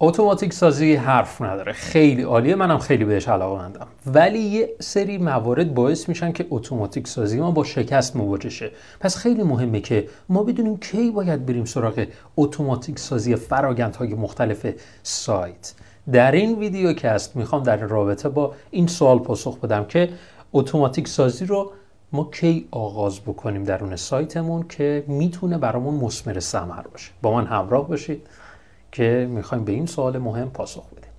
اتوماتیک سازی حرف نداره. خیلی عالیه. منم خیلی بهش علاقه مندم. ولی یه سری موارد باعث میشن که اتوماتیک سازی ما با شکست مواجه شه. پس خیلی مهمه که ما بدونیم کی باید بریم سراغ اتوماتیک سازی فرایندهای مختلف سایت. در این ویدیو کست می‌خوام در رابطه با این سوال پاسخ بدم که اتوماتیک سازی رو ما کی آغاز بکنیم درون سایتمون که می‌تونه برامون مسمر ثمر باشه. با من همراه باشید. که می‌خوایم به این سوال مهم پاسخ بدیم.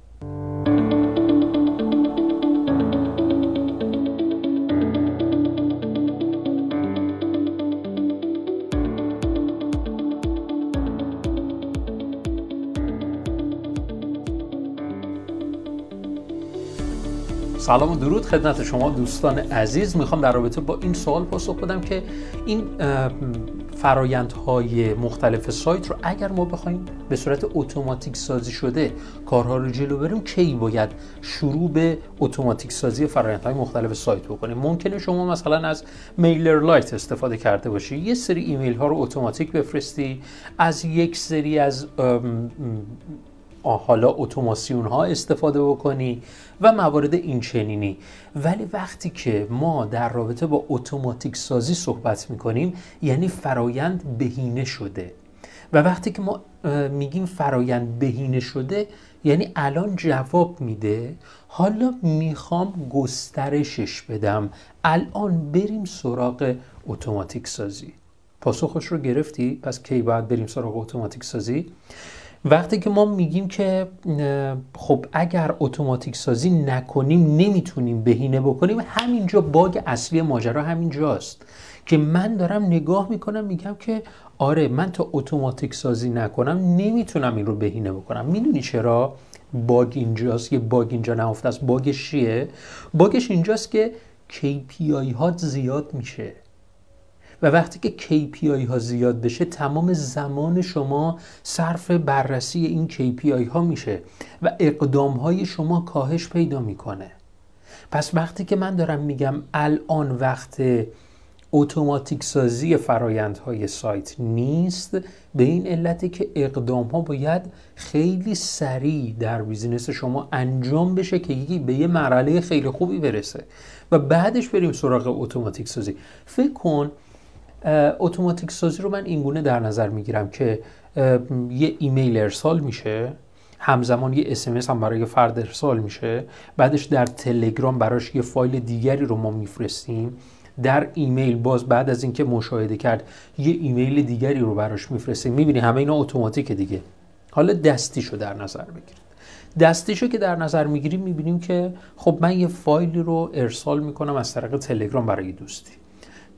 سلام و درود خدمت شما دوستان عزیز. می‌خوام در رابطه با این سوال پاسخ بدم که این فرایندهای مختلف سایت رو اگر ما بخوایم به صورت اتوماتیک سازی شده کارها رو جلو بریم کی باید شروع به اتوماتیک سازی فرایندهای مختلف سایت بکنیم ممکنه شما مثلا از MailerLite استفاده کرده باشی. یه سری ایمیل ها رو اتوماتیک بفرستی. از یک سری از حالا اتوماسیون ها استفاده بکنی و موارد این چنینی ولی وقتی که ما در رابطه با اتوماتیک سازی صحبت می‌کنیم یعنی فرایند بهینه شده. و وقتی که ما میگیم فرایند بهینه شده یعنی الان جواب میده حالا می‌خوام گسترشش بدم. الان بریم سراغ اتوماتیک سازی. پاسخش رو گرفتی؟ پس کی باید بریم سراغ اتوماتیک سازی؟ وقتی که ما میگیم که خب اگر اتوماتیک سازی نکنیم نمی‌تونیم بهینه بکنیم همینجا باگ اصلی ماجرا همینجاست. که من دارم نگاه می‌کنم میگم که آره من تا اتوماتیک سازی نکنم نمی‌تونم این رو بهینه بکنم. می‌دونی چرا؟ باگ اینجاست یه باگ اینجا نهفته است. باگش چیه؟ باگش اینجاست که KPI ها زیاد میشه. و وقتی که KPI ها زیاد بشه تمام زمان شما صرف بررسی این KPI ها میشه و اقدام های شما کاهش پیدا می‌کنه. پس وقتی که من دارم میگم الان وقت اتوماتیک سازی فرایندهای سایت نیست به این علته که اقدام ها باید خیلی سریع در business شما انجام بشه که یکی به یه مرحله خیلی خوبی برسه. و بعدش بریم سراغ اتوماتیک سازی. فکر کن اتوماتیک سازی رو من اینگونه در نظر می‌گیرم که یه ایمیل ارسال میشه همزمان یه SMS هم برای فرد ارسال میشه بعدش در تلگرام براش یه فایل دیگری رو ما میفرستیم در ایمیل باز بعد از اینکه مشاهده کرد یه ایمیل دیگری رو براش میفرستیم. می‌بینی همه اینا اتوماتیک دیگه. حالا دستیشو در نظر بگیرید. دستیشو که در نظر می‌گیریم می‌بینیم که خب من یه فایلی رو ارسال می‌کنم از طریق تلگرام برای دوستی.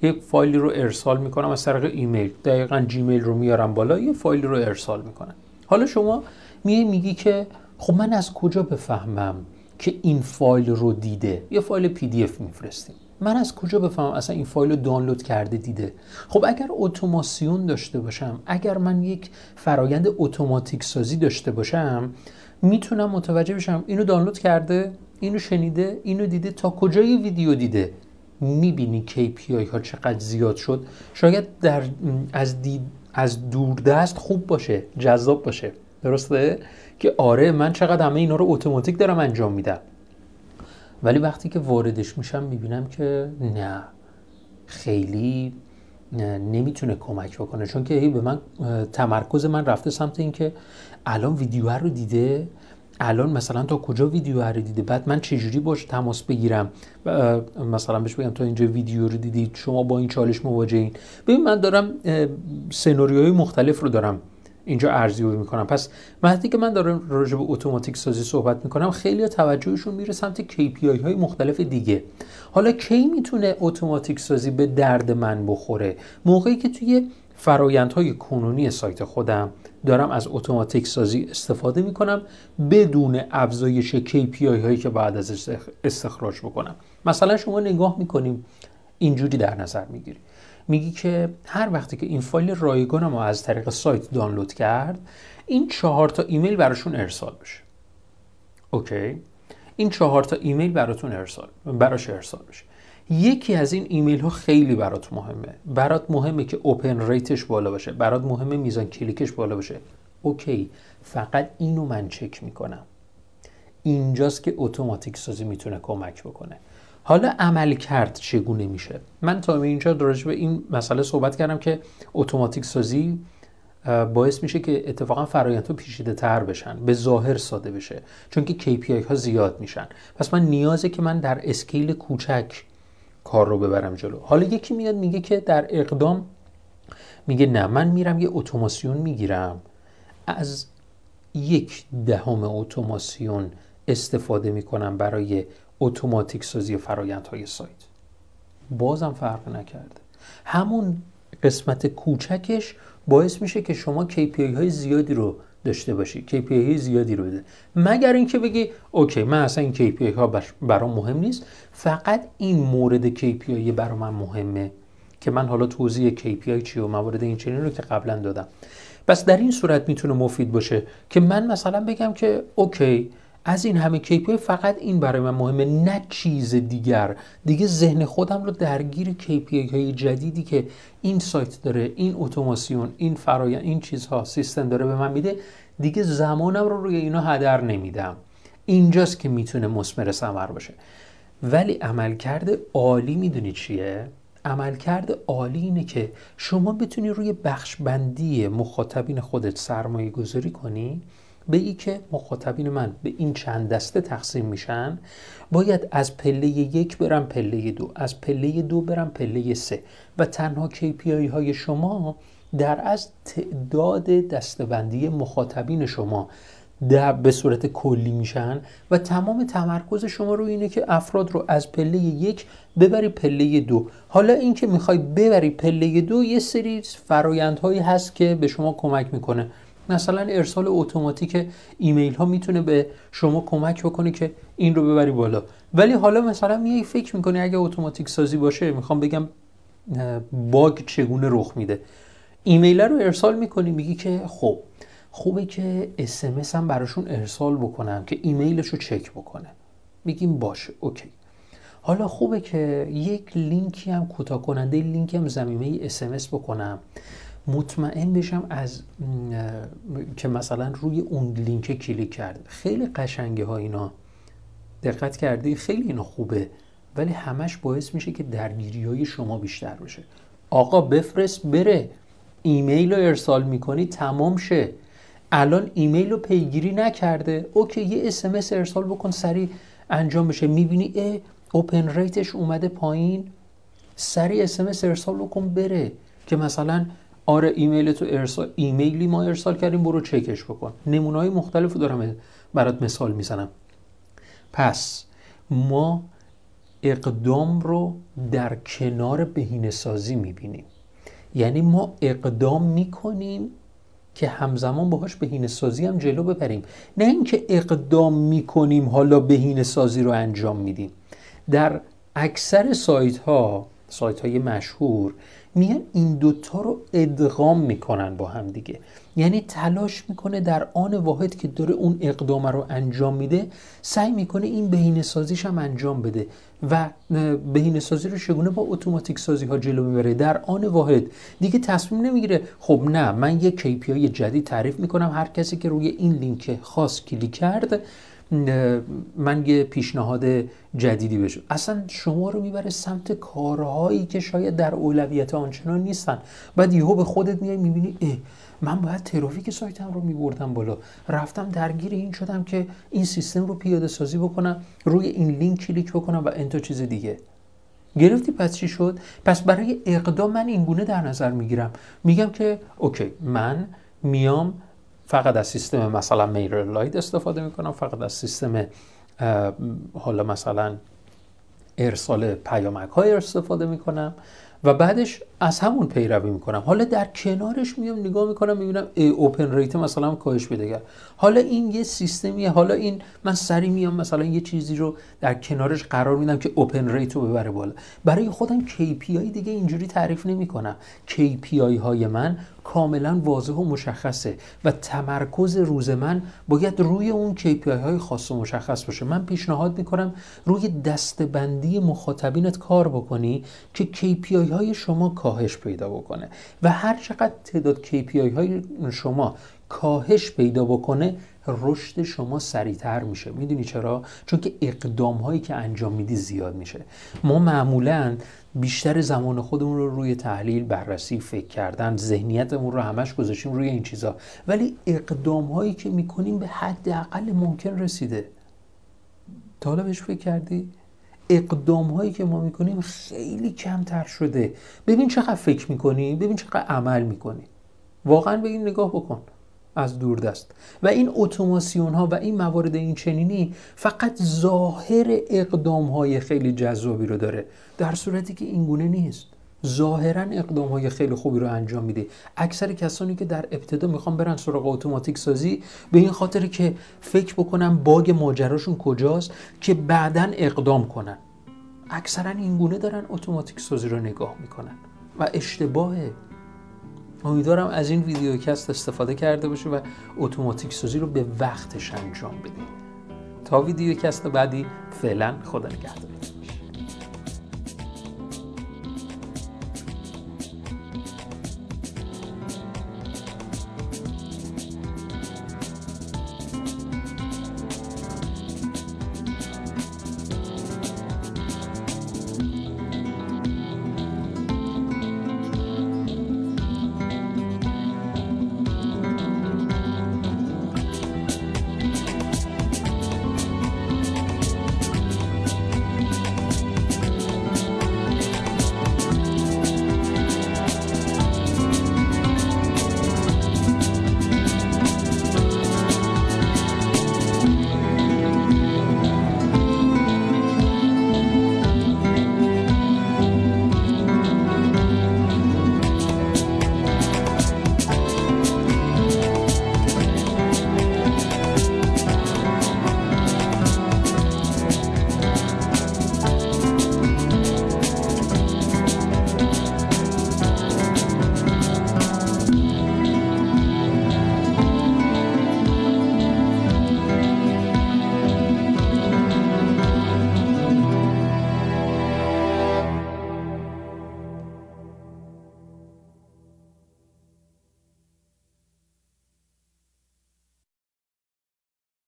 یک فایلی رو ارسال می‌کنم از طریق ایمیل. دقیقا Gmail رو میارم بالا یه فایلی رو ارسال می‌کنم. حالا شما میای میگی که خب من از کجا بفهمم که این فایل رو دیده؟ یه فایل PDF میفرستیم. من از کجا بفهمم اصلا این فایل رو دانلود کرده دیده؟ خب اگر اتوماسیون داشته باشم اگر من یک فرایند اتوماتیک سازی داشته باشم می‌تونم متوجه بشم اینو دانلود کرده اینو شنیده اینو دیده تا کجای ویدیو دیده؟ می‌بینی KPI ها چقدر زیاد شد. شاید در از دید از دوردست خوب باشه جذاب باشه. درسته؟ که آره من چقدر همه اینا رو اتوماتیک دارم انجام میدم. ولی وقتی که واردش میشم می‌بینم که نه خیلی نمی‌تونه کمک بکنه. چون که به من تمرکز من رفته سمت اینکه الان ویدیو رو دیده الان مثلا تا کجا ویدیو رو دیده بعد من چجوری باش تماس بگیرم؟ مثلا بهش بگم تا اینجا ویدیو رو دیدید شما با این چالش مواجهین. ببین من دارم سناریوهای مختلف رو دارم اینجا ارزیابی می‌کنم. پس وقتی که من دارم راجع به اتوماتیک سازی صحبت می‌کنم خیلی توجهشون میره سمت KPI های مختلف دیگه. حالا کی می‌تونه اتوماتیک سازی به درد من بخوره؟ موقعی که توی فرایندهای کنونی سایت خودم دارم از اتوماتیک سازی استفاده می کنم بدون افزایش KPI هایی که بعد از استخراج بکنم. مثلا شما نگاه می‌کنیم اینجوری در نظر می‌گیری. میگی که هر وقتی که این فایل رایگانم رو از طریق سایت دانلود کرد این چهار تا ایمیل براشون ارسال بشه. OK؟ این چهار تا ایمیل براتون ارسال براش ارسال بشه. یکی از این ایمیل ها خیلی برات مهمه. برات مهمه که open rate ش بالا باشه. برات مهمه میزان کلیکش بالا باشه. OK فقط اینو من چک می‌کنم. اینجاست که اتوماتیک سازی می‌تونه کمک بکنه. حالا عمل کرد چگونه میشه؟ من تا اینجا راجع به این مسئله صحبت کردم که اتوماتیک سازی باعث میشه که اتفاقا فرایندها پیچیده تر بشن به ظاهر ساده بشه. چون که KPI ها زیاد میشن. پس من نیازه که من در اسکیل کوچک کار رو ببرم جلو. حالا یکی میاد میگه که در اقدام میگه نه من میرم یه اتوماسیون می‌گیرم. از یک دهم اتوماسیون استفاده می‌کنم برای اتوماتیک سازی فرایندهای سایت. بازم فرق نکرده. همون قسمت کوچکش باعث میشه که شما KPI های زیادی رو داشته باشی. KPI زیادی رو بده. مگر اینکه بگی اوکی من اصلا این KPI ها برام مهم نیست. فقط این مورد KPI برای من مهمه که من حالا توضیح KPI چی و موارد این چنین رو که قبلا دادم. پس در این صورت می‌تونه مفید باشه که من مثلا بگم که اوکی از این همه KPI فقط این برای من مهمه نه چیز دیگر. دیگه ذهن خودم رو درگیر KPI های جدیدی که این سایت داره این اتوماسیون این فرایند این چیزها سیستم داره به من میده دیگه زمانم رو روی اینا هدر نمیدم. اینجاست که می‌تونه مسمر ثمر باشه. ولی عملکرد عالی می‌دونی چیه؟ عملکرد عالی اینه که شما بتونی روی بخش بندی مخاطبین خودت سرمایه گذاری کنی ای که مخاطبین من به این چند دسته تقسیم میشن باید از پله یک برم پله دو از پله دو برم پله سه و تنها KPI های شما در از تعداد دستبندی مخاطبین شما در به صورت کلی میشن و تمام تمرکز شما رو اینه که افراد رو از پله یک ببری پله دو. حالا اینکه می‌خوای ببری پله دو یه سری فرایندهایی هست که به شما کمک می‌کنه. مثلا ارسال اتوماتیک ایمیل ها می‌تونه به شما کمک بکنه که این رو ببری بالا. ولی حالا مثلا میای فکر می‌کنی اگه اتوماتیک سازی باشه می‌خوام بگم باگ چگونه رخ میده. ایمیل رو ارسال می‌کنی میگی که خب خوبه که SMS هم براشون ارسال بکنم که ایمیلش رو چک بکنه. میگیم باشه اوکی. حالا خوبه که یک لینکی هم کوتاه کننده لینک هم زمینه اسمس بکنم. مطمئن بشم از که مثلا روی اون لینک کلیک کرد. خیلی قشنگه ها اینا. دقت کردی؟ خیلی اینا خوبه. ولی همش باعث میشه که درگیری های شما بیشتر بشه. آقا بفرست بره. ایمیل رو ارسال می‌کنی تمام شه. الان ایمیل رو پیگیری نکرده. اوکی یه SMS ارسال بکن سریع انجام بشه. می‌بینی اه open rate ش اومده پایین. سریع SMS ارسال بکن بره. که مثلا آره ایمیل تو ارسال ایمیلی ما ارسال کردیم برو چکش بکن. نمونه مختلف دارم برات مثال می‌زنم. پس ما اقدام رو در کنار بهینه سازی می‌بینیم. یعنی ما اقدام می‌کنیم که همزمان باهاش بهینه سازی هم جلو ببریم. نه اینکه اقدام می‌کنیم حالا بهینه سازی رو انجام میدیم. در اکثر سایت ها سایت های مشهور میان این دوتا رو ادغام می‌کنن با هم دیگه. یعنی تلاش می‌کنه در آن واحد که داره اون اقدام رو انجام میده سعی می‌کنه این بهینه سازیش هم انجام بده و بهینه سازی رو چگونه با اتوماتیک سازی ها جلو می‌بره در آن واحد دیگه تصمیم نمی‌گیره. خب نه من یه KPI جدید تعریف می‌کنم. هر کسی که روی این لینک خاص کلیک کرد من یه پیشنهاد جدیدی بشه اصلا شما رو می‌بره سمت کارهایی که شاید در اولویت آنچنان نیستن. بعد یهو به خودت میای می‌بینی اه من باید ترافیک سایتم رو میبردم بالا. رفتم درگیر این شدم که این سیستم رو پیاده سازی بکنم روی این لینک کلیک بکنم و انتا چیز دیگه. گرفتی؟ پس چی شد؟ پس برای اقدام من این گونه در نظر می‌گیرم. میگم که اوکی من میام فقط از سیستم مثلا MailerLite استفاده می‌کنم فقط از سیستم حالا مثلا ارسال پیامک های استفاده می‌کنم و بعدش از همون پیروی می‌کنم. حالا در کنارش میام نگاه می‌کنم می‌بینم اوپن ریت مثلا کاهش بده حالا این یه سیستمیه. حالا این من سری میام مثلا یه چیزی رو در کنارش قرار میدم که اوپن ریت رو ببره بالا. برای خودم KPI دیگه اینجوری تعریف نمی‌کنم. KPI های من کاملا واضح و مشخصه و تمرکز روز من باید روی اون KPI های خاص و مشخص باشه. من پیشنهاد می‌کنم روی دستبندی مخاطبینت کار بکنی که KPI های شما کاهش پیدا بکنه و هر چقدر تعداد KPI های شما کاهش پیدا بکنه رشد شما سریعتر میشه. می‌دونی چرا؟ چون که اقدام هایی که انجام میدی زیاد میشه. ما معمولا بیشتر زمان خودمون رو روی تحلیل بررسی فکر کردن ذهنیتمون رو همش گذاشتیم روی این چیزا. ولی اقدام هایی که می‌کنیم به حد اقل ممکن رسیده. تا حالا بهش فکر کردی؟ اقدام هایی که ما می‌کنیم خیلی کمتر شده. ببین چقدر فکر می‌کنی ببین چقدر عمل می‌کنی. واقعا به این نگاه بکن. از دوردست و این اتوماسیون ها و این موارد این چنینی فقط ظاهر اقدام های خیلی جذابی رو داره. در صورتی که این گونه نیست. ظاهرا اقدام های خیلی خوبی رو انجام میده. اکثر کسانی که در ابتدا می‌خوان برن سراغ اتوماتیک سازی به این خاطر که فکر بکنن باگ ماجراشون کجاست که بعدا اقدام کنن. اکثرا این گونه دارن اتوماتیک سازی رو نگاه می‌کنن. و اشتباهه امیدوارم از این ویدیوکست استفاده کرده باشه و اتوماتیک سازی رو به وقتش انجام بده تا ویدیوکست بعدی فعلا خدا نگهدارتون